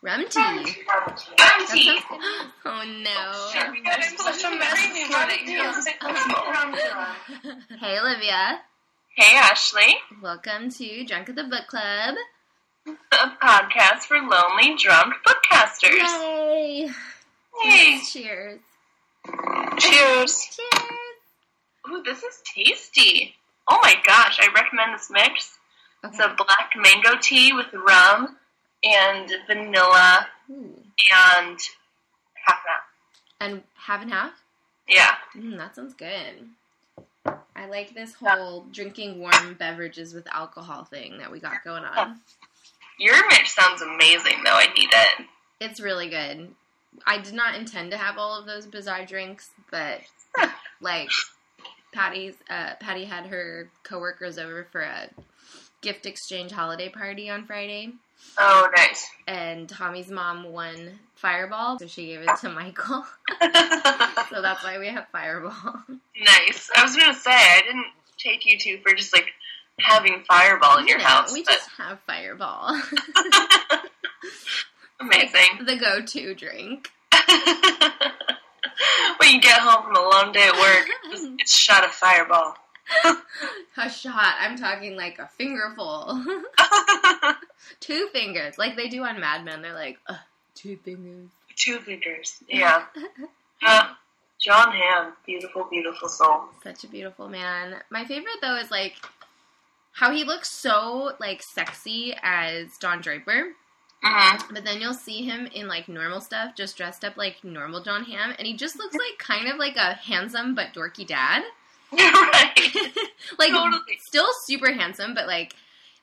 Rum tea. Rum That tea. sounds good. Oh no. Shit, we got in such a mess this morning. Hey Olivia. Hey, Ashley. Welcome to Drunk at the Book Club. A podcast for lonely, drunk bookcasters. Yay! Hey. Cheers. Cheers. Cheers. Ooh, this is tasty. Oh my gosh, I recommend this mix. It's a black mango tea with rum and vanilla Ooh. and half that. And half and half? Yeah. Mm, that sounds good. I like this whole drinking warm beverages with alcohol thing that we got going on. Your mix sounds amazing, though. I need it. It's really good. I did not intend to have all of those bizarre drinks, but like Patty's uh, Patty had her coworkers over for a gift exchange holiday party on Friday, Oh, nice. and Tommy's mom won Fireball, so she gave it to Michael. so that's why we have Fireball. nice. I was gonna say I didn't take you two for just like having Fireball in your house, we but just have Fireball. amazing. the go-to drink. when you get home from a long day at work, it's, it's shot of Fireball. A shot. I'm talking like a fingerful. two fingers, like they do on Mad Men. They're like, two fingers. Two fingers. Yeah. Uh, John Hamm, beautiful, beautiful soul. Such a beautiful man. My favorite though is like how he looks so like sexy as Don Draper, Mm-hmm. but then you'll see him in like normal stuff, just dressed up like normal John Hamm, and he just looks like kind of like a handsome but dorky dad. Right. like Totally. still super handsome, but like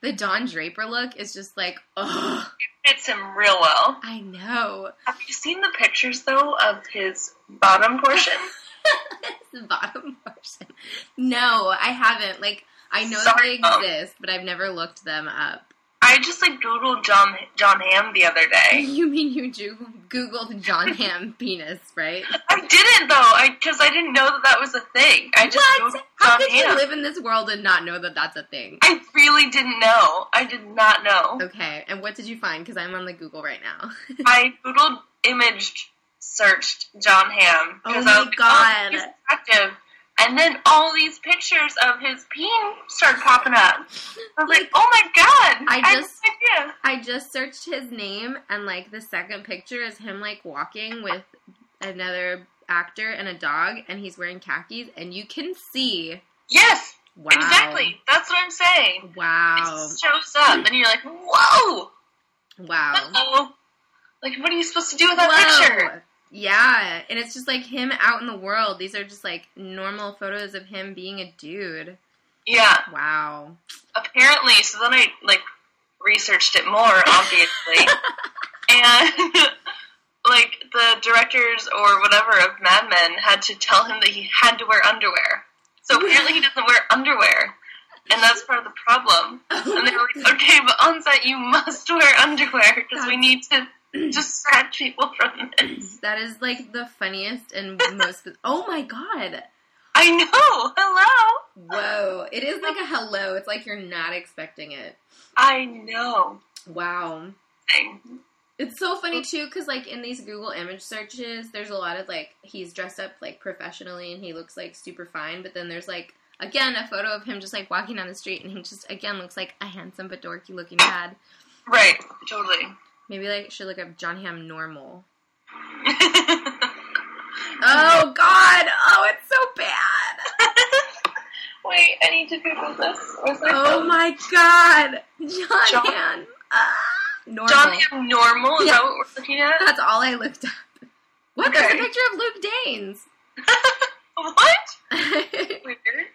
the Don Draper look is just like, ugh. Fits him real well. I know. Have you seen the pictures though of his bottom portion? the bottom portion. No, I haven't. Like, I know Sorry, that they exist, but I've never looked them up. I just like googled John John Hamm the other day. You mean you googled John Hamm penis, right? I didn't though, I because I didn't know that that was a thing. I just what? How could you live in this world and not know that that's a thing? I really didn't know. I did not know. Okay, and what did you find? Because I'm on the Google right now. I googled imaged searched John Hamm. Oh because my I was like, oh, God. oh, he's attractive. And then all these pictures of his peen started popping up. I was like, oh my god! I just- idea. I just searched his name, and like the second picture is him like walking with another actor and a dog, and he's wearing khakis, and you can see. Yes, Wow. exactly. That's what I'm saying. Wow. It shows up, and you're like, whoa! Wow. Uh-oh. Like, what are you supposed to do with that Whoa. picture? Yeah, and it's just like him out in the world. These are just like normal photos of him being a dude. Yeah, Wow. apparently. So then I like researched it more, obviously, and like the directors or whatever of Mad Men had to tell him that he had to wear underwear. So apparently he doesn't wear underwear, and that's part of the problem. And they were like, okay, but on set you must wear underwear because we need to distract people from this. that is like the funniest and most. Oh my god. I know. Hello. Whoa. It is like a hello. It's like you're not expecting it. I know. Wow. It's so funny too, because like in these Google image searches, there's a lot of like he's dressed up like professionally and he looks like super fine, but then there's like again a photo of him just like walking down the street and he just again looks like a handsome but dorky looking dad. Right. Totally. Maybe like should look up John Hamm normal. Oh God! Oh, it's so bad. Wait, I need to Google this. Oh phone? my God, John, John- Hamm. Ah, normal. John Hamm normal? Is Yeah. that what we're looking at? That's all I looked up. What? There's a picture of Luke Danes. what? Weird.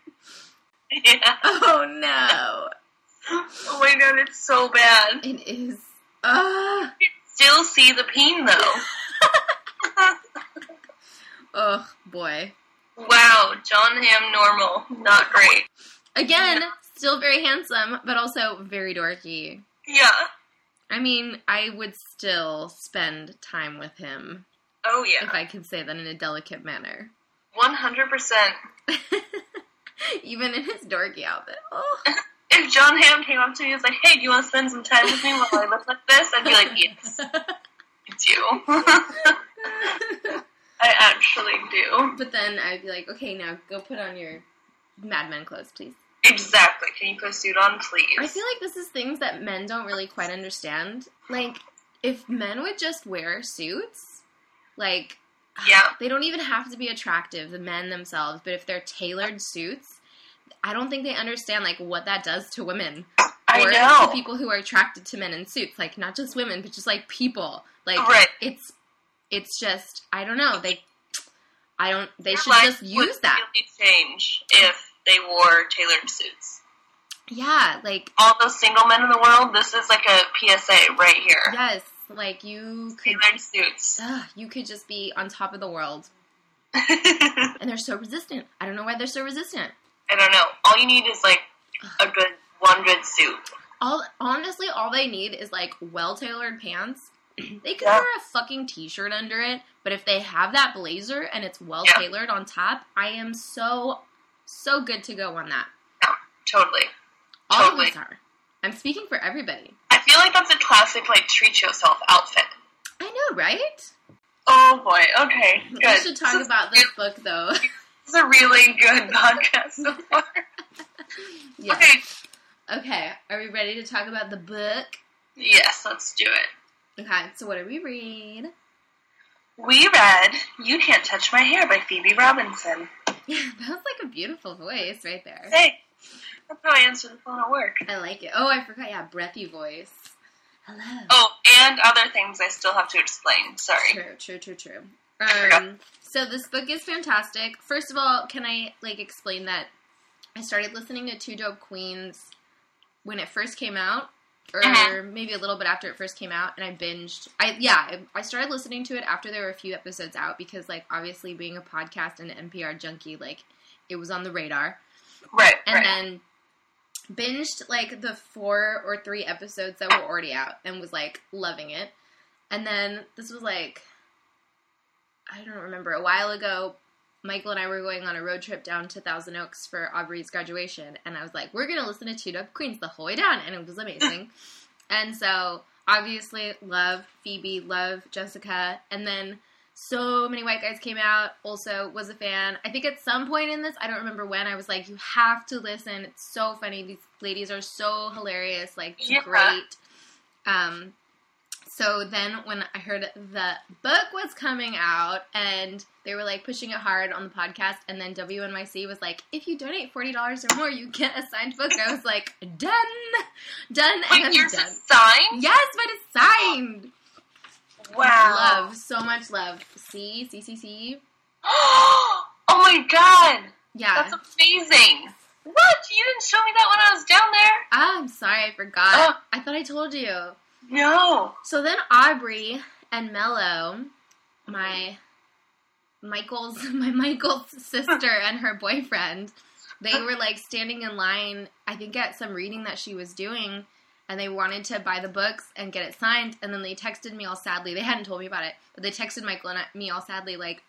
Yeah. oh no. Oh my god, it's so bad. It is. Uh, Still see the peen though. oh boy. wow, John Hamm normal. Not great. Again, still very handsome, but also very dorky. Yeah. I mean, I would still spend time with him Oh yeah. if I could say that in a delicate manner. One hundred percent. Even in his dorky outfit. Oh. If John Hamm came up to me and was like, "Hey, do you want to spend some time with me while I look like this?" I'd be like, "Yes." needs you. I actually do. but then I'd be like, okay, now go put on your Mad Men clothes, please. Exactly. Can you put a suit on, please? I feel like this is things that men don't really quite understand. Like, if men would just wear suits, like, Yeah. they don't even have to be attractive, the men themselves, but if they're tailored suits, I don't think they understand, like, what that does to women. I or know. to people who are attracted to men in suits. Like, not just women, but just, like, people. Like, Right. it's, it's just, I don't know, they, I don't, they Their should just use would that. Really change if they wore tailored suits. Yeah, like, All those single men in the world, this is like a PSA right here. yes, like, you could Tailored suits. Ugh, you could just be on top of the world. And they're so resistant. I don't know why they're so resistant. Don't know. All you need is like a good one good suit. All honestly, all they need is like well tailored pants. they could Yeah. wear a fucking t shirt under it, but if they have that blazer and it's well Yeah. tailored on top, I am so so good to go on that. Totally. All Totally. of us are. I'm speaking for everybody. I feel like that's a classic like treat yourself outfit. I know, right? Oh boy. Okay. Good. We should talk about this book though. Is a really good podcast so far. yeah. Okay. Okay. Are we ready to talk about the book? Yes, let's do it. Okay. So what did we read? We read "You Can't Touch My Hair" by Phoebe Robinson. Yeah, that was like a beautiful voice right there. Hey, that's how I answer the phone at work. I like it. Oh, I forgot. Yeah, breathy voice. Hello. Oh, and other things I still have to explain. Sorry. True, true, true, true. Um, so this book is fantastic. First of all, can I like explain that I started listening to Two Dope Queens when it first came out, or Uh-huh. maybe a little bit after it first came out, and I binged. I yeah, I, I started listening to it after there were a few episodes out because like obviously being a podcast and an NPR junkie, like it was on the radar. Right. and right. then binged like the four or three episodes that were already out and was like loving it. And then this was like I don't remember a while ago. Michael and I were going on a road trip down to Thousand Oaks for Aubrey's graduation, and I was like, "We're gonna listen to Two Dope Queens the whole way down," and it was amazing. and so, obviously, love Phoebe, love Jessica, and then so many white guys came out. Also, was a fan. I think at some point in this, I don't remember when, I was like, "You have to listen. It's so funny. These ladies are so hilarious. Like, Yeah. great." Um, so then when I heard the book was coming out and they were like pushing it hard on the podcast, and then WNYC was like, if you donate forty dollars or more, you get a signed book. I was like, done, done, Wait, and yours done. is signed? Yes, but it's signed. Wow. Love, so much love. See, see, see, see. oh my god. Yeah. That's amazing. What? You didn't show me that when I was down there? I'm sorry, I forgot. Oh. I thought I told you. No. So then Aubrey and Mello, my Michael's my Michael's sister and her boyfriend, they were like standing in line, I think at some reading that she was doing, and they wanted to buy the books and get it signed, and then they texted me all sadly. They hadn't told me about it, but they texted Michael and me all sadly like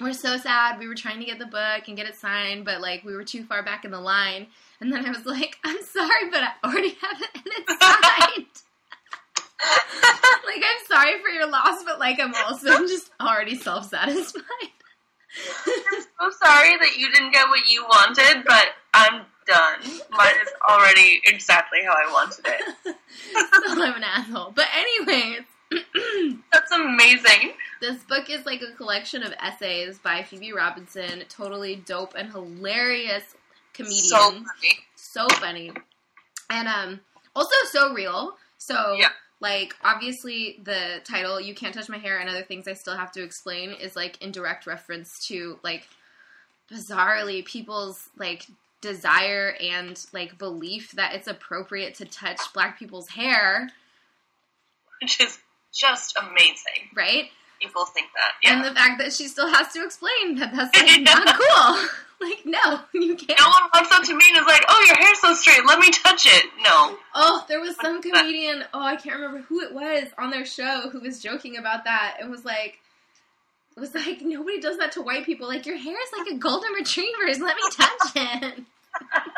we're so sad. We were trying to get the book and get it signed, but like we were too far back in the line. And then I was like, I'm sorry, but I already have it and it's signed. like I'm sorry for your loss, but like I'm also just already self satisfied. I'm so sorry that you didn't get what you wanted, but I'm done. Mine is already exactly how I wanted it. so I'm an asshole. But anyways, That's amazing. this book is like a collection of essays by Phoebe Robinson, totally dope and hilarious comedian. So funny. so funny and um also so real so Yeah. Like obviously the title you can't touch my hair and other things i still have to explain is like in direct reference to like bizarrely people's like desire and like belief that it's appropriate to touch black people's hair Which is just amazing. right People think that. Yeah. and the fact that she still has to explain that that's like not cool like no you can't no one walks up to me and is like, "Oh, your hair's so straight. Let me touch it." No. Oh, there was some comedian, oh, I can't remember who it was on their show who was joking about that. It was like, it was like, nobody does that to white people. Like, your hair is like a golden retriever's. Let me touch it.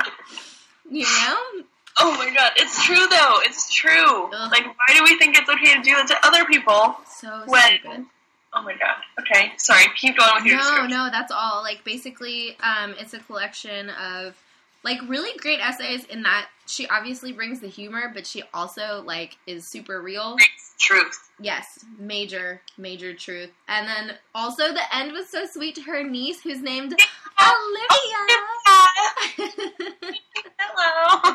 you know? Oh my god, it's true though. It's true. Ugh. Like, why do we think it's okay to do it to other people? So When- stupid. Oh my god. Okay, sorry. Keep going with your No, no, that's all. Like basically, um, it's a collection of like really great essays in that she obviously brings the humor, but she also like is super real. It's truth. Yes, major, major truth. And then also the end was so sweet to her niece, who's named Olivia. Hello.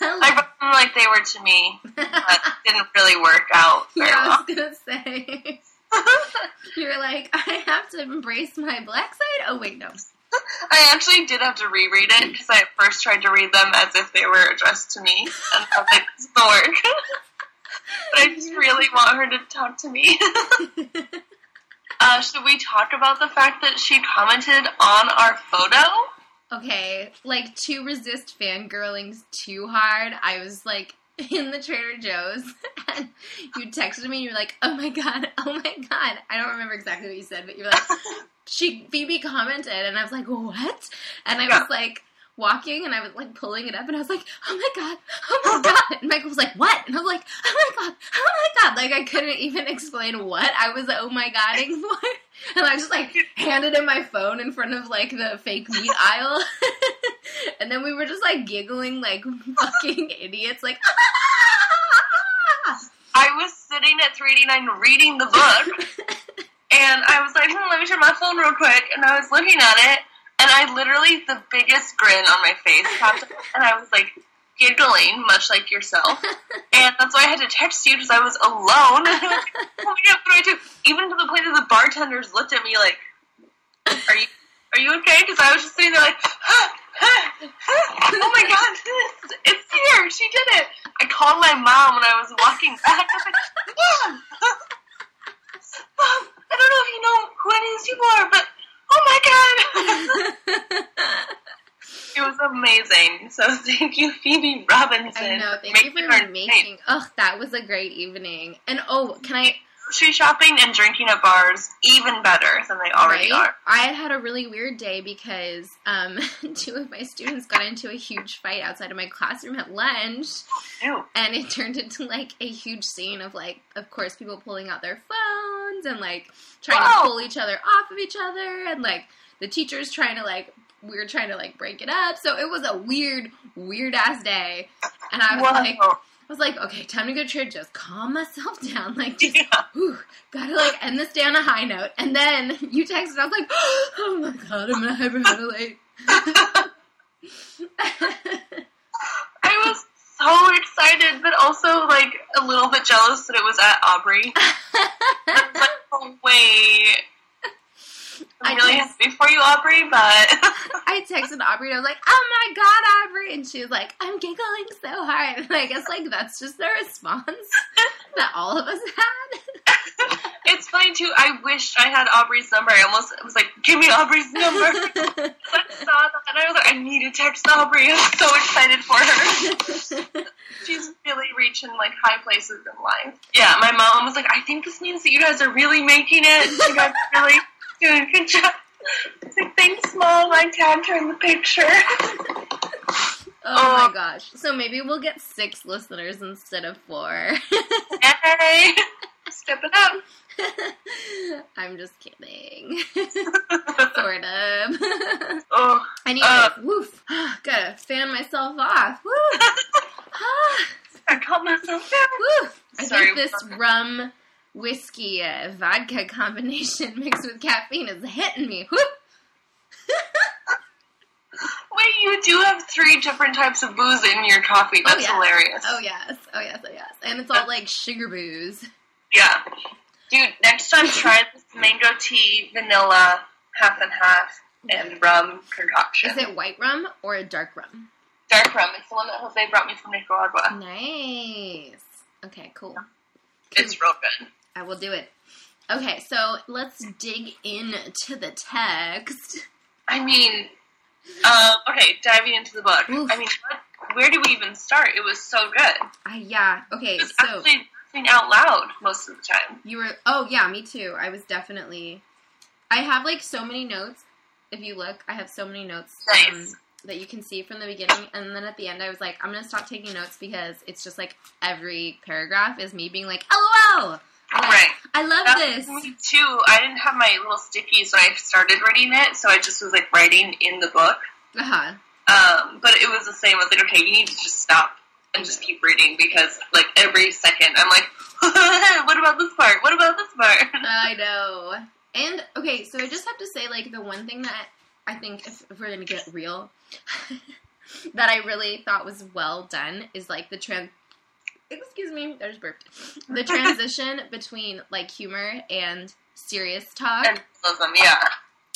I wrote them like they were to me, but it didn't really work out yeah, I was gonna say. You're like, I have to embrace my black side. Oh wait, no. I actually did have to reread it because I first tried to read them as if they were addressed to me, and I was like, this doesn't work. but I just really want her to talk to me. uh, should we talk about the fact that she commented on our photo? Okay, like to resist fangirling too hard, I was like in the Trader Joe's and you texted me and you're like, oh my god, oh my god. I don't remember exactly what you said, but you're like, she, Phoebe commented and I was like, what? And I was like, walking and I was like pulling it up and I was like, oh my god, oh my god. And Michael was like, what? And I was like, oh my god, oh my god. Like I couldn't even explain what I was oh my godding for. And I just like handed him my phone in front of like the fake meat aisle. and then we were just like giggling like fucking idiots, like I was sitting at 389 reading the book, and I was like, hmm, let me turn my phone real quick, and I was looking at it, I literally, the biggest grin on my face popped up, and I was like, giggling, much like yourself, and that's why I had to text you, because I was alone, I was like, oh my god, what do I do? Even to the point that the bartenders looked at me like, are you, are you okay? Because I was just sitting there like, oh my god, it's, it's here, she did it. I called my mom when I was walking back. I was like, Mom! Mom, I don't know if you know who any of these people are, but oh my god! it was amazing. So thank you, Phoebe Robinson. I know, for thank you making for our night. making oh, that was a great evening. And oh, can I Grocery shopping and drinking at bars even better than they already right? are. I had a really weird day because um, two of my students got into a huge fight outside of my classroom at lunch, Ew. and it turned into like a huge scene of like, of course, people pulling out their phones and like trying Wow. to pull each other off of each other, and like the teachers trying to like we were trying to like break it up. So it was a weird, weird ass day, and I was Whoa. like, I was like, okay, time to go to church. Just calm myself down, like just Yeah. whew, gotta like end this day on a high note. And then you texted, I was like, oh my god, I'm gonna hyperventilate. So excited, but also like a little bit jealous that it was at Aubrey. I was like, oh, wait. I really just- happy you, Aubrey, but I texted Aubrey and I was like, oh my god, Aubrey. And she was like, I'm giggling so hard. And I guess like that's just the response that all of us had. it's funny too. I wished I had Aubrey's number. I almost was like, give me Aubrey's number. I saw that and I was like, I need to text Aubrey. I'm so excited for her. She's really reaching like high places in life. Yeah, my mom was like, I think this means that you guys are really making it. You guys really doing a good job. It's like, thanks, mom. I tagged her in the picture. oh my Oh. gosh. So maybe we'll get six listeners instead of four. Hey, step it up. I'm just kidding. sort of. Oh, Anyways, Uh. woof. Gotta fan myself off. Woo. Ah, I caught myself down. woo. I Sorry, think this rum whiskey uh, vodka combination mixed with caffeine is hitting me. Whoop. Wait, you do have three different types of booze in your coffee. That's yeah. hilarious. Oh yes, oh yes, oh yes. And it's all like sugar booze. Yeah. Dude, next time try this mango tea, vanilla, half and half, and rum concoction. Is it white rum or a dark rum? Dark rum. It's the one that Jose brought me from Nicaragua. Nice. Okay, cool. It's real good. I will do it. Okay, so let's dig into the text. I mean, um, okay, diving into the book. Oof. I mean, what, where do we even start? It was so good. Uh, yeah. Okay, so actually laughing out loud most of the time. you were. Oh yeah, me too. I was definitely. I have like so many notes. If you look, I have so many notes um, that you can see from the beginning, and then at the end, I was like, I'm gonna stop taking notes because it's just like every paragraph is me being like, "LOL." Right. I love That's this. Me too. I didn't have my little stickies when I started reading it, so I just was like writing in the book. Uh-huh. Um, but it was the same. I was like, okay, you need to just stop and just keep reading because, like, every second I'm like, what about this part? What about this part? I know. And okay, so I just have to say, like, the one thing that I think, if, if we're gonna get real, that I really thought was well done is like the trans. Excuse me, I just burped. The transition between like humor and serious talk, And yeah,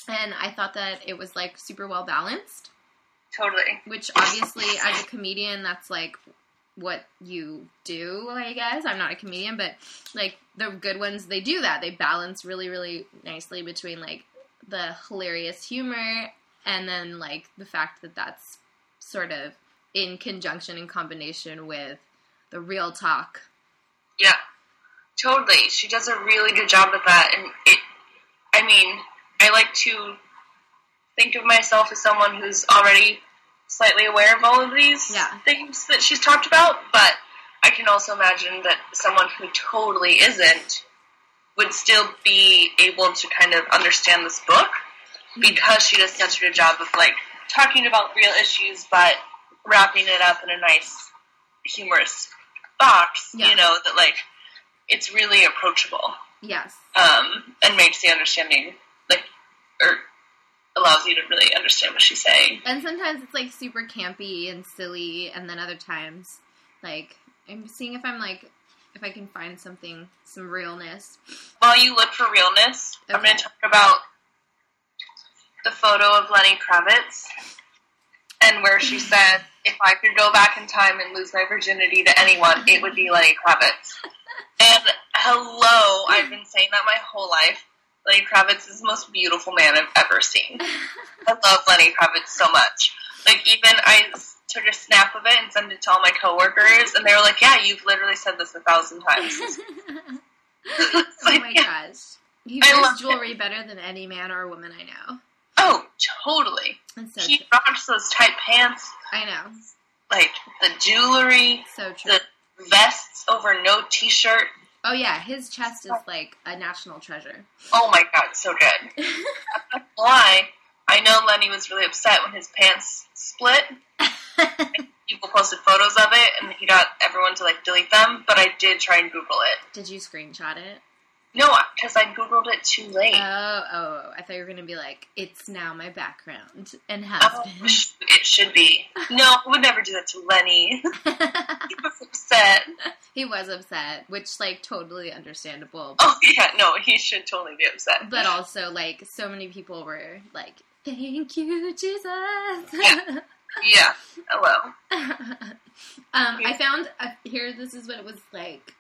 and I thought that it was like super well balanced. totally. Which obviously, as a comedian, that's like what you do. I guess I'm not a comedian, but like the good ones, they do that. They balance really, really nicely between like the hilarious humor and then like the fact that that's sort of in conjunction and combination with the real talk. Yeah, totally. She does a really good job at that, and it. I mean, I like to think of myself as someone who's already slightly aware of all of these Yeah. things that she's talked about, but I can also imagine that someone who totally isn't would still be able to kind of understand this book hmm. because she does such a good job of like talking about real issues, but wrapping it up in a nice, humorous box. Yeah. You know that like it's really approachable Yes. um, and makes the understanding like or allows you to really understand what she's saying. And sometimes it's like super campy and silly, and then other times, like I'm seeing if I'm like if I can find something some realness. While you look for realness, I'm going to talk about the photo of Lenny Kravitz and where she said, if I could go back in time and lose my virginity to anyone, it would be Lenny Kravitz. And hello, I've been saying that my whole life. Lenny Kravitz is the most beautiful man I've ever seen. I love Lenny Kravitz so much. Like, even I took a snap of it and sent it to all my coworkers, and they were like, yeah, you've literally said this a thousand times. oh my yeah. gosh. He wears love jewelry better than any man or woman I know. Oh, totally. So he true. rocks those tight pants, I know. like the jewelry, So true. the vests over no t-shirt. Oh yeah, his chest is like a national treasure. Oh my god, so good. Why? I know Lenny was really upset when his pants split. People posted photos of it, and he got everyone to like delete them. But I did try and Google it. Did you screenshot it? No, because I Googled it too late. Oh, oh, I thought you were gonna be like, it's now my background and Oh, been. it should be. No, I would never do that to Lenny. he was upset. he was upset, which like totally understandable. Oh yeah, no, he should totally be upset. But also, like, so many people were like, "Thank you, Jesus." Yeah. Yeah, hello. um, I found uh, here. This is what it was like,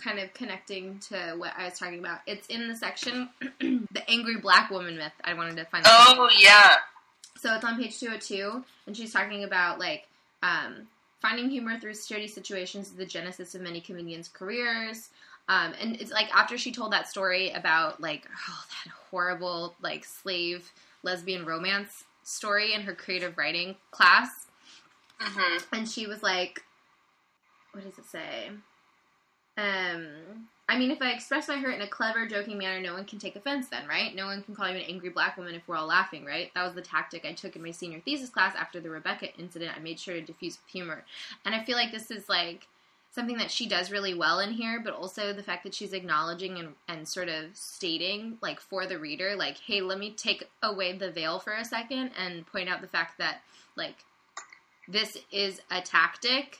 kind of connecting to what I was talking about. It's in the section, the angry black woman myth. I wanted to find. Oh yeah, So it's on page 202, and she's talking about like um, finding humor through sturdy situations is the genesis of many comedians' careers. Um, and it's like after she told that story about like oh, that horrible like slave lesbian romance story in her creative writing class, hmm and she was like, what does it say? Um, I mean, if I express my hurt in a clever, joking manner, no one can take offense then, right? No one can call you an angry black woman if we're all laughing, right? That was the tactic I took in my senior thesis class after the Rebecca incident. I made sure to diffuse with humor. And I feel like this is like something that she does really well in here, but also the fact that she's acknowledging and, and sort of stating, like, for the reader, like, hey, let me take away the veil for a second and point out the fact that, like, this is a tactic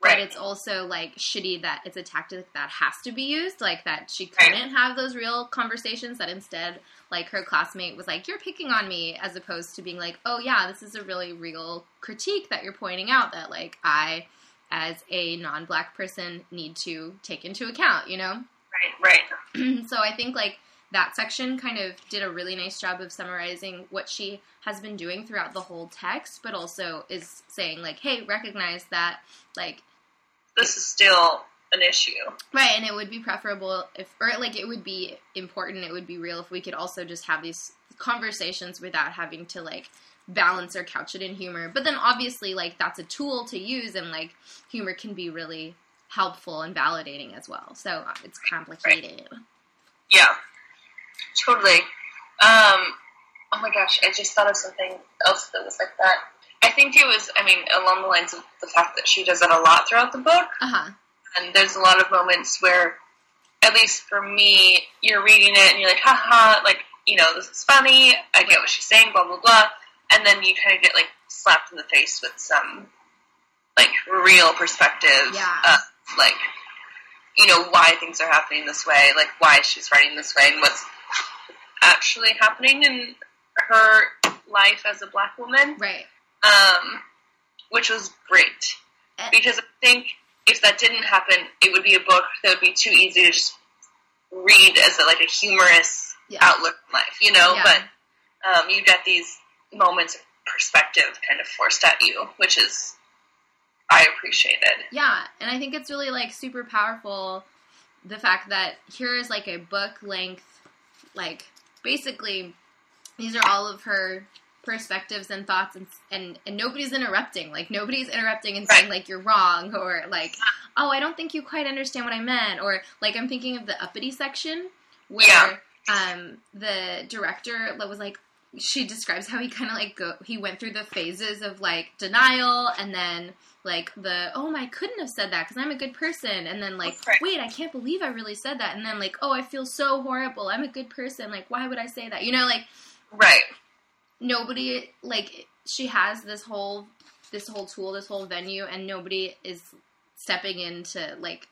but it's also like shitty that it's a tactic that has to be used like that she couldn't have those real conversations that instead like her classmate was like you're picking on me as opposed to being like oh yeah this is a really real critique that you're pointing out that like i as a non-black person need to take into account you know? Right, right. so I think like that section kind of did a really nice job of summarizing what she has been doing throughout the whole text, but also is saying like, hey, recognize that like This is still an issue. right, and it would be preferable if or like it would be important, it would be real if we could also just have these conversations without having to like balance or couch it in humor. But then obviously like that's a tool to use and like humor can be really helpful and validating as well. So uh, it's complicated. Yeah, totally. Um, oh my gosh, I just thought of something else that was like that. I think it was, I mean, along the lines of the fact that she does it a lot throughout the book. Uh huh. And there's a lot of moments where, at least for me, you're reading it and you're like, haha, like, you know, this is funny, I get what she's saying, blah, blah, blah. And then you kind of get, like, slapped in the face with some, like, real perspective. Yeah. Of, like, you know, why things are happening this way, like, why she's writing this way, and what's actually happening in her life as a black woman Right. um, which was great because I think if that didn't happen, it would be a book that would be too easy to just read as a, like a humorous Yeah. outlook in life, you know. Yeah. But um, you get these moments of perspective kind of forced at you, which is I appreciate it. Yeah, and I think it's really like super powerful the fact that here is like a book length like basically these are all of her perspectives and thoughts and and, and nobody's interrupting. Like nobody's interrupting and saying like you're wrong or like oh, I don't think you quite understand what I meant or like I'm thinking of the uppity section where Yeah. um the director was like she describes how he kind of like go he went through the phases of like denial and then like the oh I couldn't have said that because I'm a good person. And then like Right. wait I can't believe I really said that. And then like oh I feel so horrible. I'm a good person. Like why would I say that? You know like Right. nobody like she has this whole this whole tool this whole venue and nobody is stepping in to like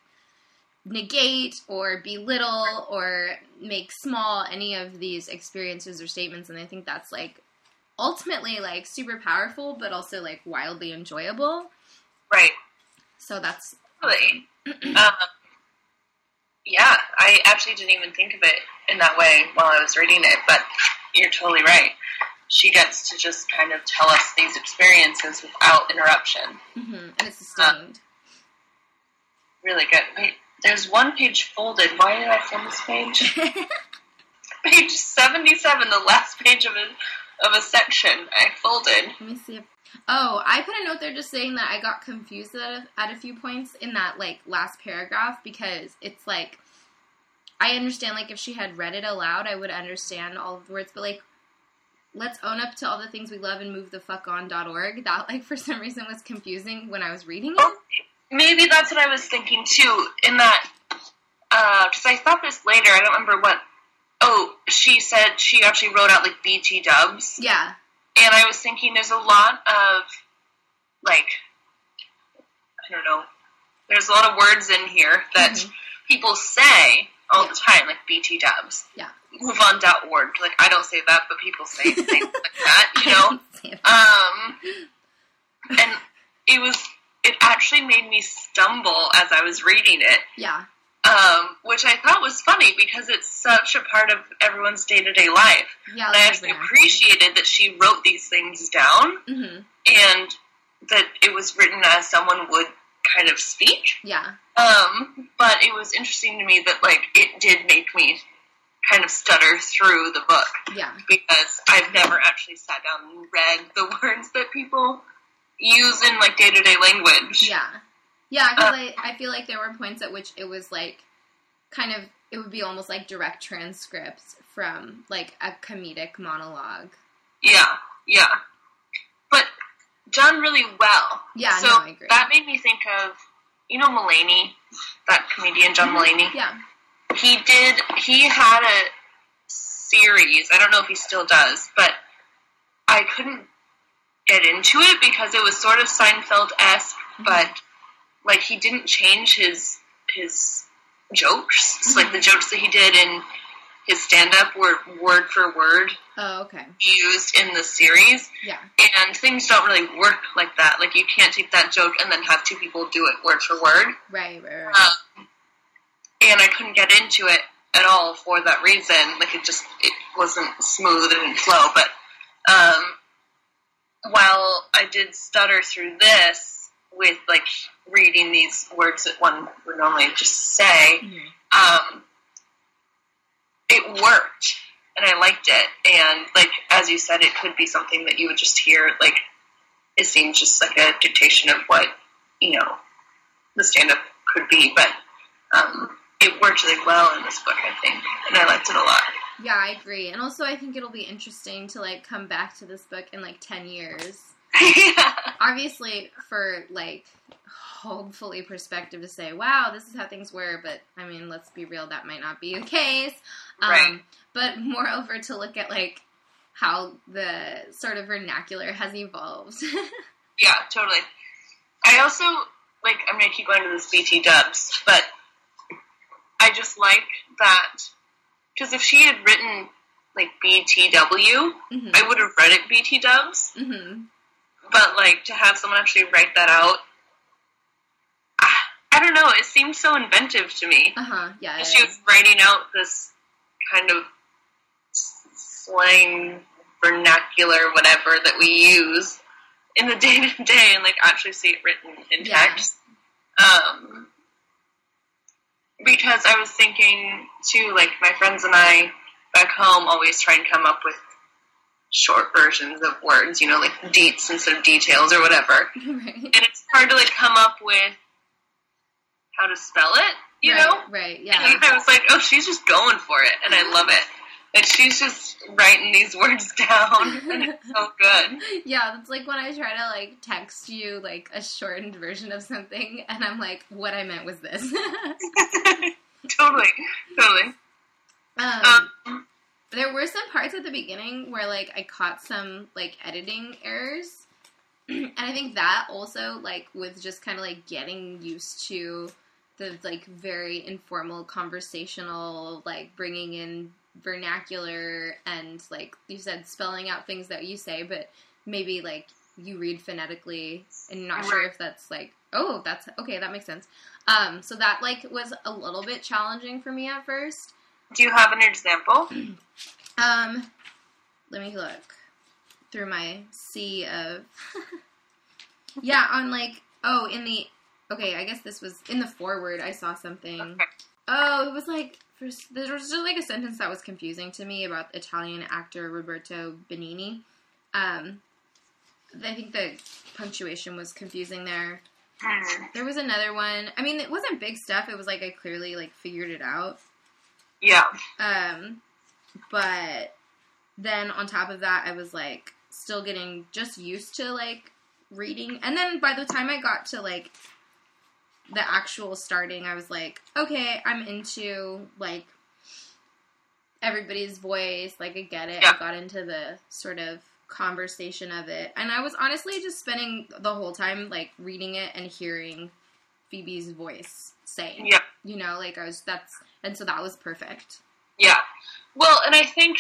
negate or belittle or make small any of these experiences or statements and i think that's like ultimately like super powerful but also like wildly enjoyable Right. so that's Really. um, yeah, I actually didn't even think of it in that way while I was reading it, but you're totally right. She gets to just kind of tell us these experiences without interruption. hmm and it's sustained Really good. Wait, there's one page folded. Why did I fold this page? page 77, the last page of a, of a section. I folded. Let me see if. Oh, I put a note there just saying that I got confused at a, at a few points in that like last paragraph because it's like I understand like if she had read it aloud, I would understand all of the words, but like let's own up to all the things we love and move the fuck on.org. That like for some reason was confusing when I was reading it. Maybe that's what I was thinking too. In that, because I thought this later. I don't remember what. Oh, she said she actually wrote out like BT Dubs, Yeah, and I was thinking there's a lot of like I don't know. There's a lot of words in here that Mhm. people say all Yeah. the time, like BT Dubs. Yeah. Move on dot org. Like I don't say that, but people say things like that. You know. Um, and it was, it actually made me stumble as I was reading it, yeah, um, which I thought was funny because it's such a part of everyone's day to day life. yeah. And I actually appreciated that she wrote these things down hmm and that it was written as someone would kind of speak. Yeah, Um, but it was interesting to me that, like, it did make me kind of stutter through the book yeah, because I've never actually sat down and read the words that people use in like day to day language. yeah, yeah. Because Uh, I I feel like there were points at which it was like kind of it would be almost like direct transcripts from like a comedic monologue. yeah, yeah. But done really well. Yeah, so no, I agree. that made me think of you know Mulaney, that comedian John Mulaney. Yeah, He did. He had a series. I don't know if he still does, but I couldn't get into it because it was sort of Seinfeld esque, Mhm. but like he didn't change his his jokes. It's like the jokes that he did in his stand up were word for word Oh, okay. used in the series. Yeah. And things don't really work like that. Like you can't take that joke and then have two people do it word for word. Right, right, right. Um, and I couldn't get into it at all for that reason. Like it just it wasn't smooth, it didn't flow. But um, while I did stutter through this with like reading these words that one would normally just say, Mhm. um, it worked and I liked it. And like as you said, it could be something that you would just hear. Like it seems just like a dictation of what you know the stand up could be, but um, it worked really well in this book, I think, and I liked it a lot. Yeah, I agree. And also I think it'll be interesting to like come back to this book in like 10 years. yeah. Obviously for like hopefully perspective to say, wow, this is how things were, but I mean, let's be real, that might not be the case. Um, Right. but moreover to look at like how the sort of vernacular has evolved. Yeah, totally. I also like. I'm gonna keep going to this BT Dubs, but I just like that because if she had written like BTW, hmm I would have read it BT Dubs. hmm But like to have someone actually write that out, ah, I don't know. It seemed so inventive to me. Uh-huh. Yeah. it she was writing out this kind of slang vernacular, whatever that we use in the day to day, and like actually see it written in Yeah. text. Um, because I was thinking too, like my friends and I back home always try and come up with short versions of words, you know, like deets instead of details or whatever. right. And it's hard to like come up with how to spell it, you right, know? Right. And Yeah. I was like, oh, she's just going for it, and I love it. And she's just writing these words down, and it's so good. Yeah, that's like when I try to like text you like a shortened version of something, and I'm like, what I meant was this. totally, totally. um, Um, there were some parts at the beginning where like I caught some like editing errors, and I think that also like with just kind of like getting used to the like very informal conversational like bringing in vernacular and like you said spelling out things that you say but maybe like you read phonetically and you're not sure if that's like oh that's okay that makes sense um so that like was a little bit challenging for me at first do you have an example? um, let me look through my sea of. yeah, on like oh, in the okay, I guess this was in the forward. I saw something. Okay. Oh, it was like there was just like a sentence that was confusing to me about Italian actor Roberto Benigni. Um, I think the punctuation was confusing there. Hmm. There was another one. I mean, it wasn't big stuff. It was like I clearly like figured it out. Yeah, Um, but then on top of that, I was like still getting just used to like reading. And then by the time I got to like the actual starting, I was like, okay, I'm into like everybody's voice. Like I get it. Yeah. I got into the sort of conversation of it. And I was honestly just spending the whole time like reading it and hearing Phoebe's voice saying. yeah, You know, like I was that's and so that was perfect. yeah. Well, and I think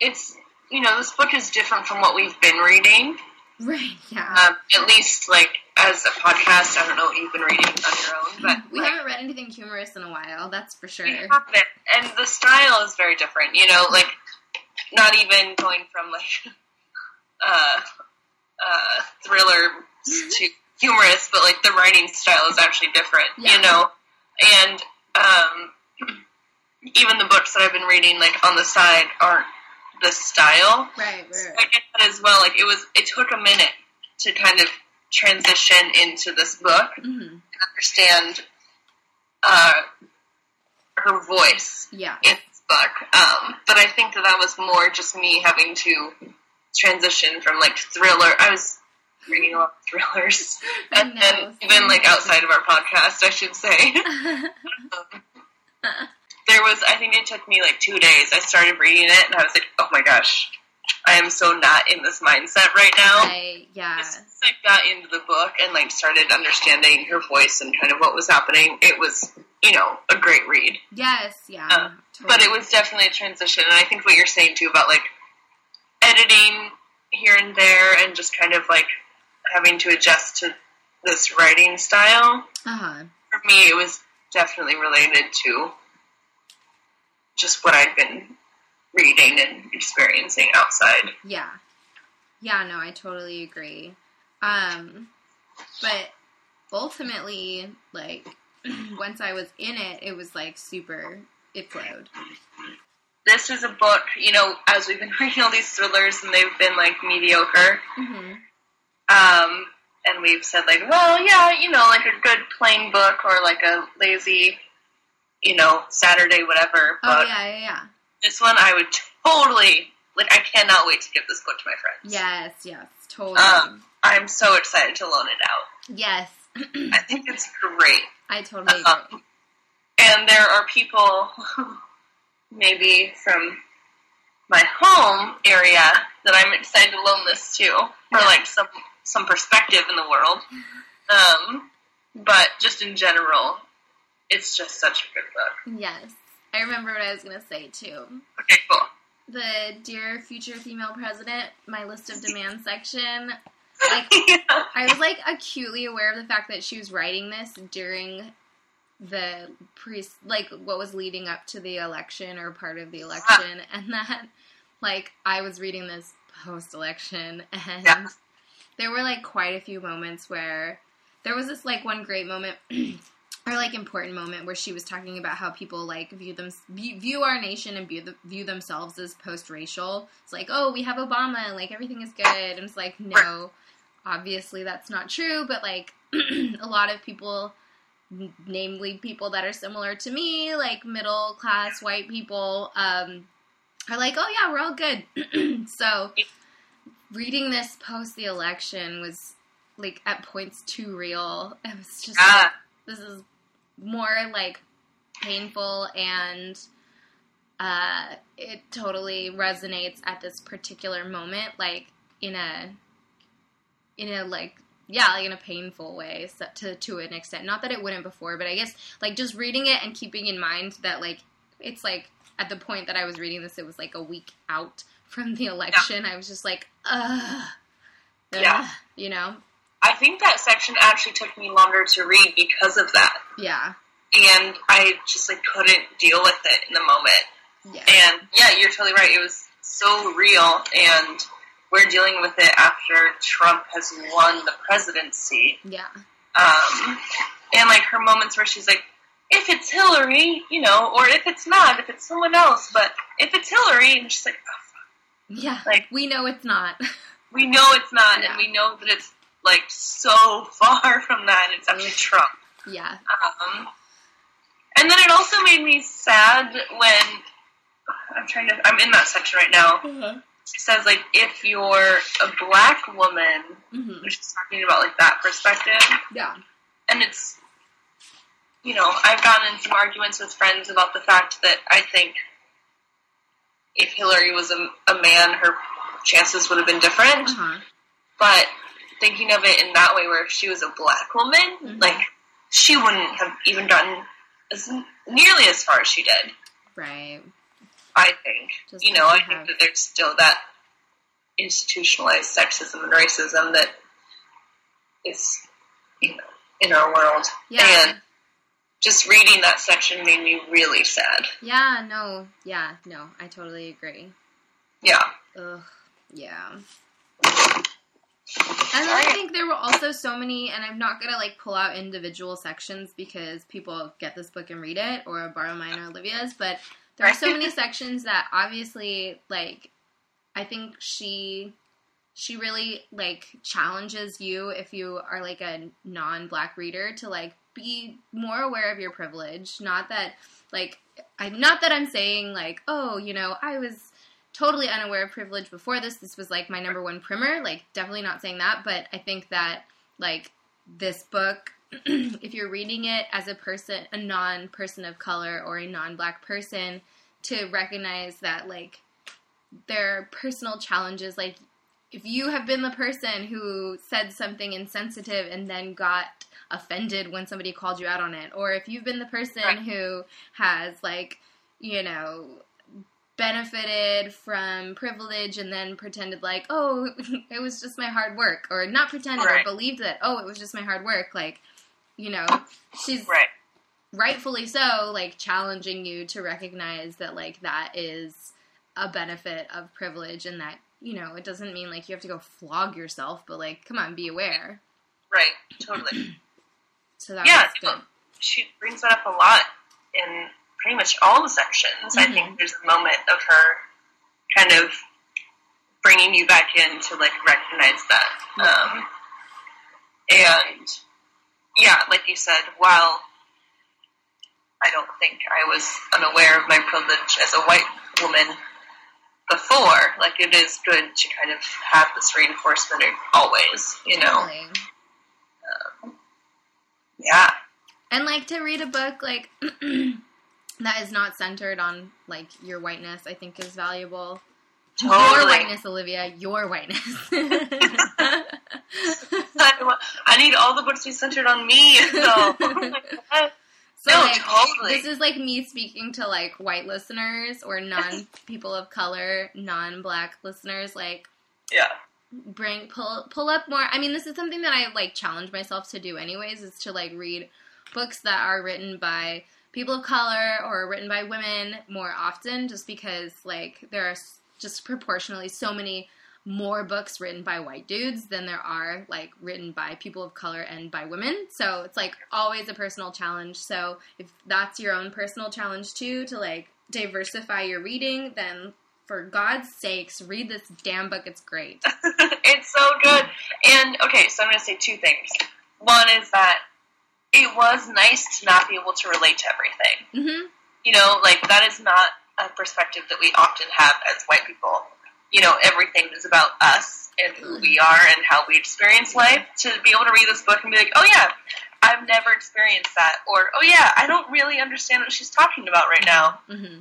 it's you know this book is different from what we've been reading. Right, yeah. Um, at least like as a podcast, I don't know what you've been reading on your own, but we like, haven't read anything humorous in a while, that's for sure. We haven't, and the style is very different. You know, like not even going from like uh, uh, thriller to humorous, but like the writing style is actually different. Yeah. You know, and um, even the books that I've been reading, like on the side, aren't the style. Right, So right. I get that as well. Like it was, it took a minute to kind of transition into this book hmm understand uh, her voice Yeah. in this book. Um, but I think that that was more just me having to transition from like thriller. I was reading a lot of thrillers, and then even like outside of our podcast, I should say. there was, I think it took me like two days. I started reading it, and I was like, oh my gosh, I am so not in this mindset right now. right, yeah. As soon as I got into the book and like started understanding her voice and kind of what was happening, it was, you know, a great read. Yes, yeah. Uh, But it was definitely a transition, and I think what you're saying too about like editing here and there, and just kind of like having to adjust to this writing style. Uh huh. For me, it was definitely related to just what I'd been reading and experiencing outside. Yeah. Yeah, no, I totally agree. Um, but ultimately, like, once I was in it, it was like super, it flowed. This is a book, you know, as we've been reading all these thrillers and they've been like mediocre. hmm Um, and we've said like, well, yeah, you know, like a good plain book or like a lazy, you know, Saturday whatever. Oh yeah, yeah, yeah. This one, I would totally like. I cannot wait to give this book to my friends. Yes, yes, totally. Um, I'm so excited to loan it out. yes, I think it's great. I totally agree. Um, and there are people, maybe from my home area, that I'm excited to loan this to for Yeah. like some some perspective in the world. Um, but just in general, it's just such a good book. Yes, I remember what I was gonna say too. Okay, cool. The dear future female president, my list of demands section. Like yeah. I was like acutely aware of the fact that she was writing this during the pre like what was leading up to the election or part of the election and that like I was reading this post election and Yeah. there were like quite a few moments where there was this like one great moment or like important moment where she was talking about how people like view them view, our nation and view the, view themselves as post-racial. It's like, "Oh, we have Obama and like everything is good." And it's like, "No, obviously that's not true, but like a lot of people namely people that are similar to me, like middle class white people um are like, "Oh yeah, we're all good." so reading this post the election was like at points too real. It was just like, Ah, this is more like painful and uh, it totally resonates at this particular moment like in a in a like yeah like in a painful way so, to to an extent. Not that it wouldn't before but i guess like just reading it and keeping in mind that like it's like at the point that i was reading this it was like a week out from the election. I was just like ugh, ugh. Yeah. you know? I think that section actually took me longer to read because of that, yeah and I just like couldn't deal with it in the moment. yeah And yeah, you're totally right. It was so real, and we're dealing with it after Trump has won the presidency. yeah Um, and like her moments where she's like, if it's Hillary, you know, or if it's not, if it's someone else, but if it's Hillary, and she's like, oh, yeah Like- we know it's not we know it's not, Yeah. and we know that it's like so far from that, and it's actually Trump. Yeah Um, and then it also made me sad when I'm trying to. I'm in that section right now. She says like, if you're a black woman, hmm she's talking about like that perspective, yeah and it's. You know, I've gotten in some arguments with friends about the fact that I think if Hillary was a, a man, her chances would have been different. uh-huh But thinking of it in that way, where if she was a black woman, Mhm. like she wouldn't have even gotten as nearly as far as she did. right I think. Just you know, I think that there's still that institutionalized sexism and racism that is, you know, in our world. Yeah. And just reading that section made me really sad. Yeah, no, yeah, no, I totally agree. Yeah. Ugh, yeah. And then I think there were also so many, and I'm not gonna like pull out individual sections because people get this book and read it, or borrow mine or Olivia's, but there are so many sections that obviously, like, I think she she really like challenges you if you are like a non-black reader to like be more aware of your privilege. Not that like I'm not that I'm saying like, oh, you know, I was totally unaware of privilege before this. This was like my number one primer. Like, definitely not saying that, but I think that like this book, if you're reading it as a person, a non person of color or a non black person, to recognize that like there are personal challenges. Like, if you have been the person who said something insensitive and then got offended when somebody called you out on it, or if you've been the person Right. who has like, you know, benefited from privilege and then pretended like, oh, it was just my hard work, or not pretended Right. or believed that, oh, it was just my hard work. Like, you know, she's Right. rightfully so, like challenging you to recognize that like that is a benefit of privilege and that you know it doesn't mean like you have to go flog yourself, but like come on, be aware. Right. Totally. So that Yeah, she brings that up a lot in pretty much all the sections. I Mhm. think there's a moment of her kind of bringing you back in to like recognize that. Um, and yeah, like you said, while I don't think I was unaware of my privilege as a white woman before, like it is good to kind of have this reinforcement always, you know. Um, yeah, And like to read a book like that is not centered on like your whiteness, I think is valuable. Your whiteness, Olivia. Your whiteness. I, need all the books to be centered on me. So, So No, like totally. this is like me speaking to like white listeners or non people of color, non black listeners, like yeah, bring pull pull up more I mean this is something that I like challenge myself to do anyways, is to like read books that are written by people of color or written by women more often just because like there are just proportionally so many more books written by white dudes than there are like written by people of color and by women. So it's like always a personal challenge. So if that's your own personal challenge too to like diversify your reading, then for God's sakes, read this damn book. It's great. it's so good. And okay, so I'm going to say two things. One is that it was nice to not be able to relate to everything. hmm You know, like that is not a perspective that we often have as white people. You know, everything is about us and who we are and how we experience life. To be able to read this book and be like, oh yeah, I've never experienced that, or oh yeah, I don't really understand what she's talking about right now. hmm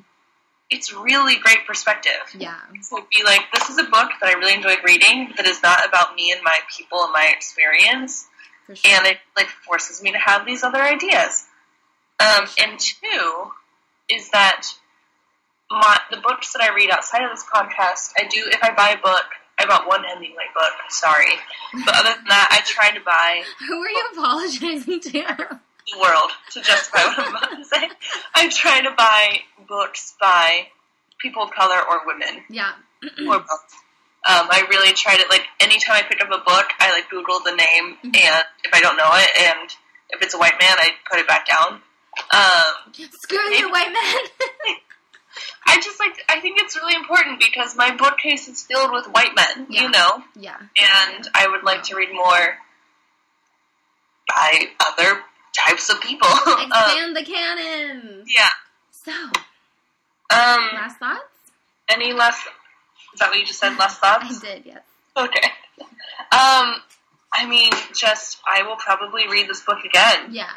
It's really great perspective. Yeah. So be like, this is a book that I really enjoyed reading that is not about me and my people and my experience, sure. and it like forces me to have these other ideas. Um, and two is that my the books that I read outside of this podcast, I do if I buy a book, I bought one Hemingway book, sorry, but other than that, I try to buy Who are you apologizing to? the world to justify what I'm about to say. I try to buy books by people of color or women yeah. or both. Um, I really try to like anytime I pick up a book, I like Google the name, Mhm. and if I don't know it, and if it's a white man, I put it back down. Um, Screw you, white men. I just like I think it's really important because my bookcase is filled with white men, Yeah. you know, yeah. and I would like to read more by other types of people. um, Expand the canon. yeah. So, Um, last thoughts? any less? Is that what you just said? Less thoughts? I did, yes. Okay. Um, I mean, just I will probably read this book again Yeah.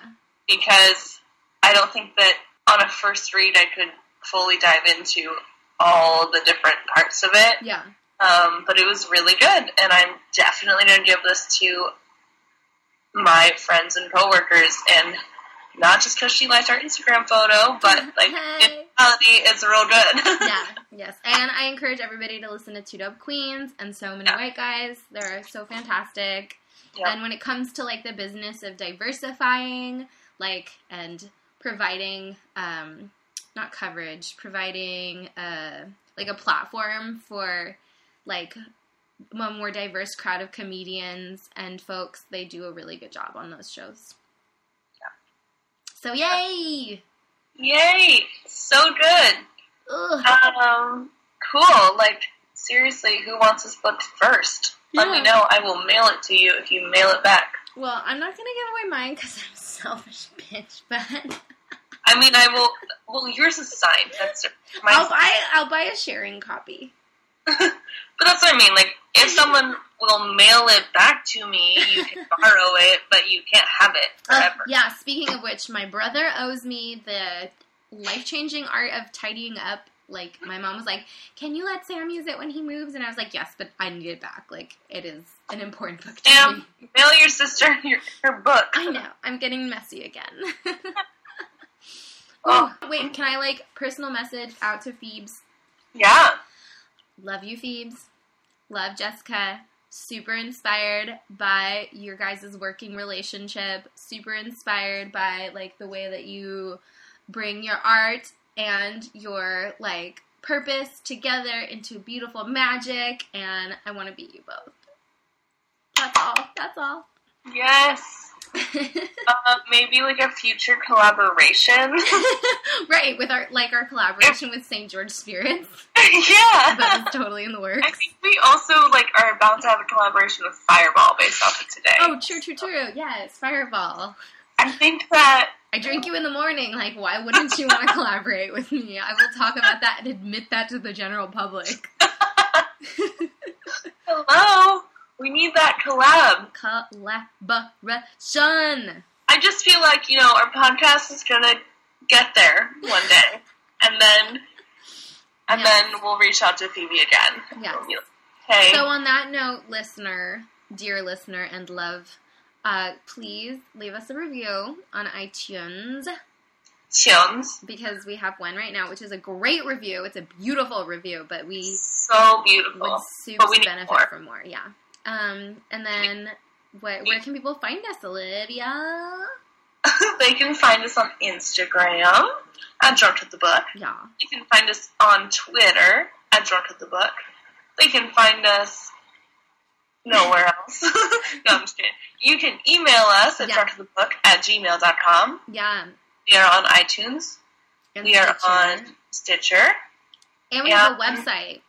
because I don't think that on a first read I could fully dive into all the different parts of it. Yeah. Um, but it was really good, and I'm definitely going to give this to my friends and coworkers, and not just because she liked our Instagram photo, but like in Hey. reality, it's real good. yeah, yes. And I encourage everybody to listen to Two Dope Queens and So Many Yeah. White Guys. They're so fantastic. Yeah. And when it comes to like the business of diversifying, like and providing um not coverage, providing uh like a platform for like a more diverse crowd of comedians and folks, they do a really good job on those shows. So yay! Yay! So good. Ugh. Um, cool. Like, seriously, who wants this book first? Let me know. I will mail it to you if you mail it back. Well, I'm not gonna give away mine because I'm a selfish bitch, but I mean, I will. Well, yours is signed. That's my. I'll buy I'll buy a sharing copy. but that's what I mean. Like, if someone will mail it back to me, you can borrow it, but you can't have it Uh, forever. yeah, speaking of which, my brother owes me the life changing art of tidying up. Like my mom was like, "Can you let Sam use it when he moves?" And I was like, "Yes, but I need it back. Like it is an important book to Damn. me." Mail your sister your, her book. I know. I'm getting messy again. Oh. oh, wait, can I like personal message out to Phoebes? Yeah. Love you, Phoebes. Love Jessica. Super inspired by your guys' working relationship. Super inspired by like the way that you bring your art and your like purpose together into beautiful magic. And I want to be you both. That's all. That's all. Yes. uh, maybe like a future collaboration. right, with our like our collaboration with St. George Spirits. yeah. That is totally in the works. I think we also like are about to have a collaboration with Fireball based off of today. Oh, true, true, true. Yes, Fireball. I think that I drink you in the morning. Like, why wouldn't you want to collaborate with me? I will talk about that and admit that to the general public. hello, we need that collab. Collaboration. I just feel like you know our podcast is gonna get there one day, and then and Yes. then we'll reach out to Phoebe again. We'll like, Hey, So, on that note, listener, dear listener, and love, uh, please leave us a review on iTunes tunes, because we have one right now, which is a great review. It's a beautiful review, but we so beautiful. would super But we need benefit more. from more. Yeah. Um, and then what? Where can people find us, Olivia? they can find us on Instagram at Drunk with the Book. Yeah. You can find us on Twitter at Drunk with the Book. They can find us nowhere else. no, I'm just kidding. You can email us at Yeah. drunkwiththebook at gmail.com. Yeah. We are on iTunes. And We are on Stitcher. And we have a website.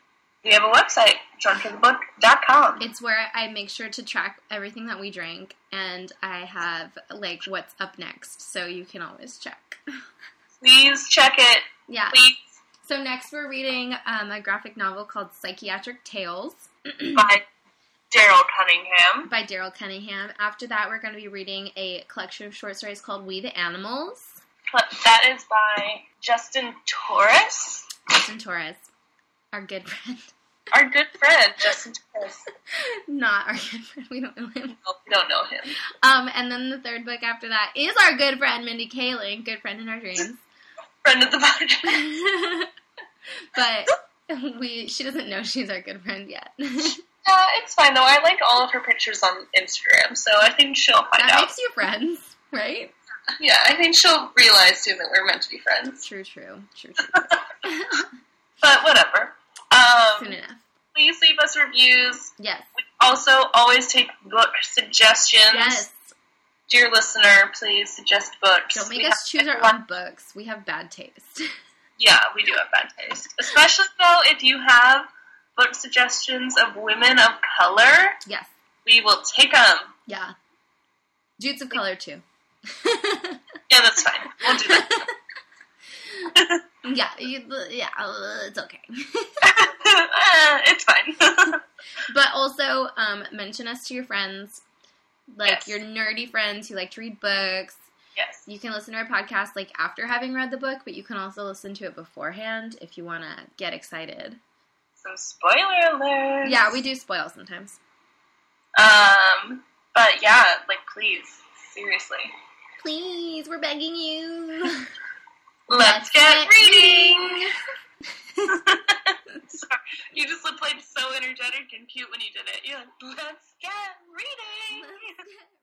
We have a website, drunkwiththebook.com. It's where I make sure to track everything that we drink, and I have like what's up next, so you can always check. Please check it. Yeah. Please. So next we're reading um, a graphic novel called Psychiatric Tales By Darryl Cunningham. by Darryl Cunningham. After that, we're going to be reading a collection of short stories called We the Animals. That is by Justin Torres. Justin Torres, our good friend. Our good friend, Justin Torres. Not our good friend. We don't know him. No, we don't know him. Um, and then the third book after that is our good friend Mindy Kaling, good friend in our dreams. Friend of the podcast. but we she doesn't know she's our good friend yet. Uh, it's fine though. I like all of her pictures on Instagram, so I think she'll find that out. makes you friends, right? Yeah, I think she'll realize soon that we're meant to be friends. True, true, true, true. But whatever. Soon Um, enough. please leave us reviews. Yes. We also always take book suggestions. Yes. Dear listener, please suggest books. Don't make We us choose our own books. We have bad taste. Yeah, we do have bad taste. Especially though, if you have book suggestions of women of color, yes. we will take them. Yeah. Dudes of color too. Yeah, that's fine. We'll do that. yeah, you, yeah, uh, it's okay. Eh, it's fine. but also, um, mention us to your friends, like Yes. your nerdy friends who like to read books. yes. You can listen to our podcast like after having read the book, but you can also listen to it beforehand if you want to get excited. Some spoiler alerts. Yeah, we do spoil sometimes. Um, but yeah, like please, seriously, Please, we're begging you. let's, get, reading. Sorry. You just looked like so energetic and cute when you did it. You're like, let's get reading. Let's get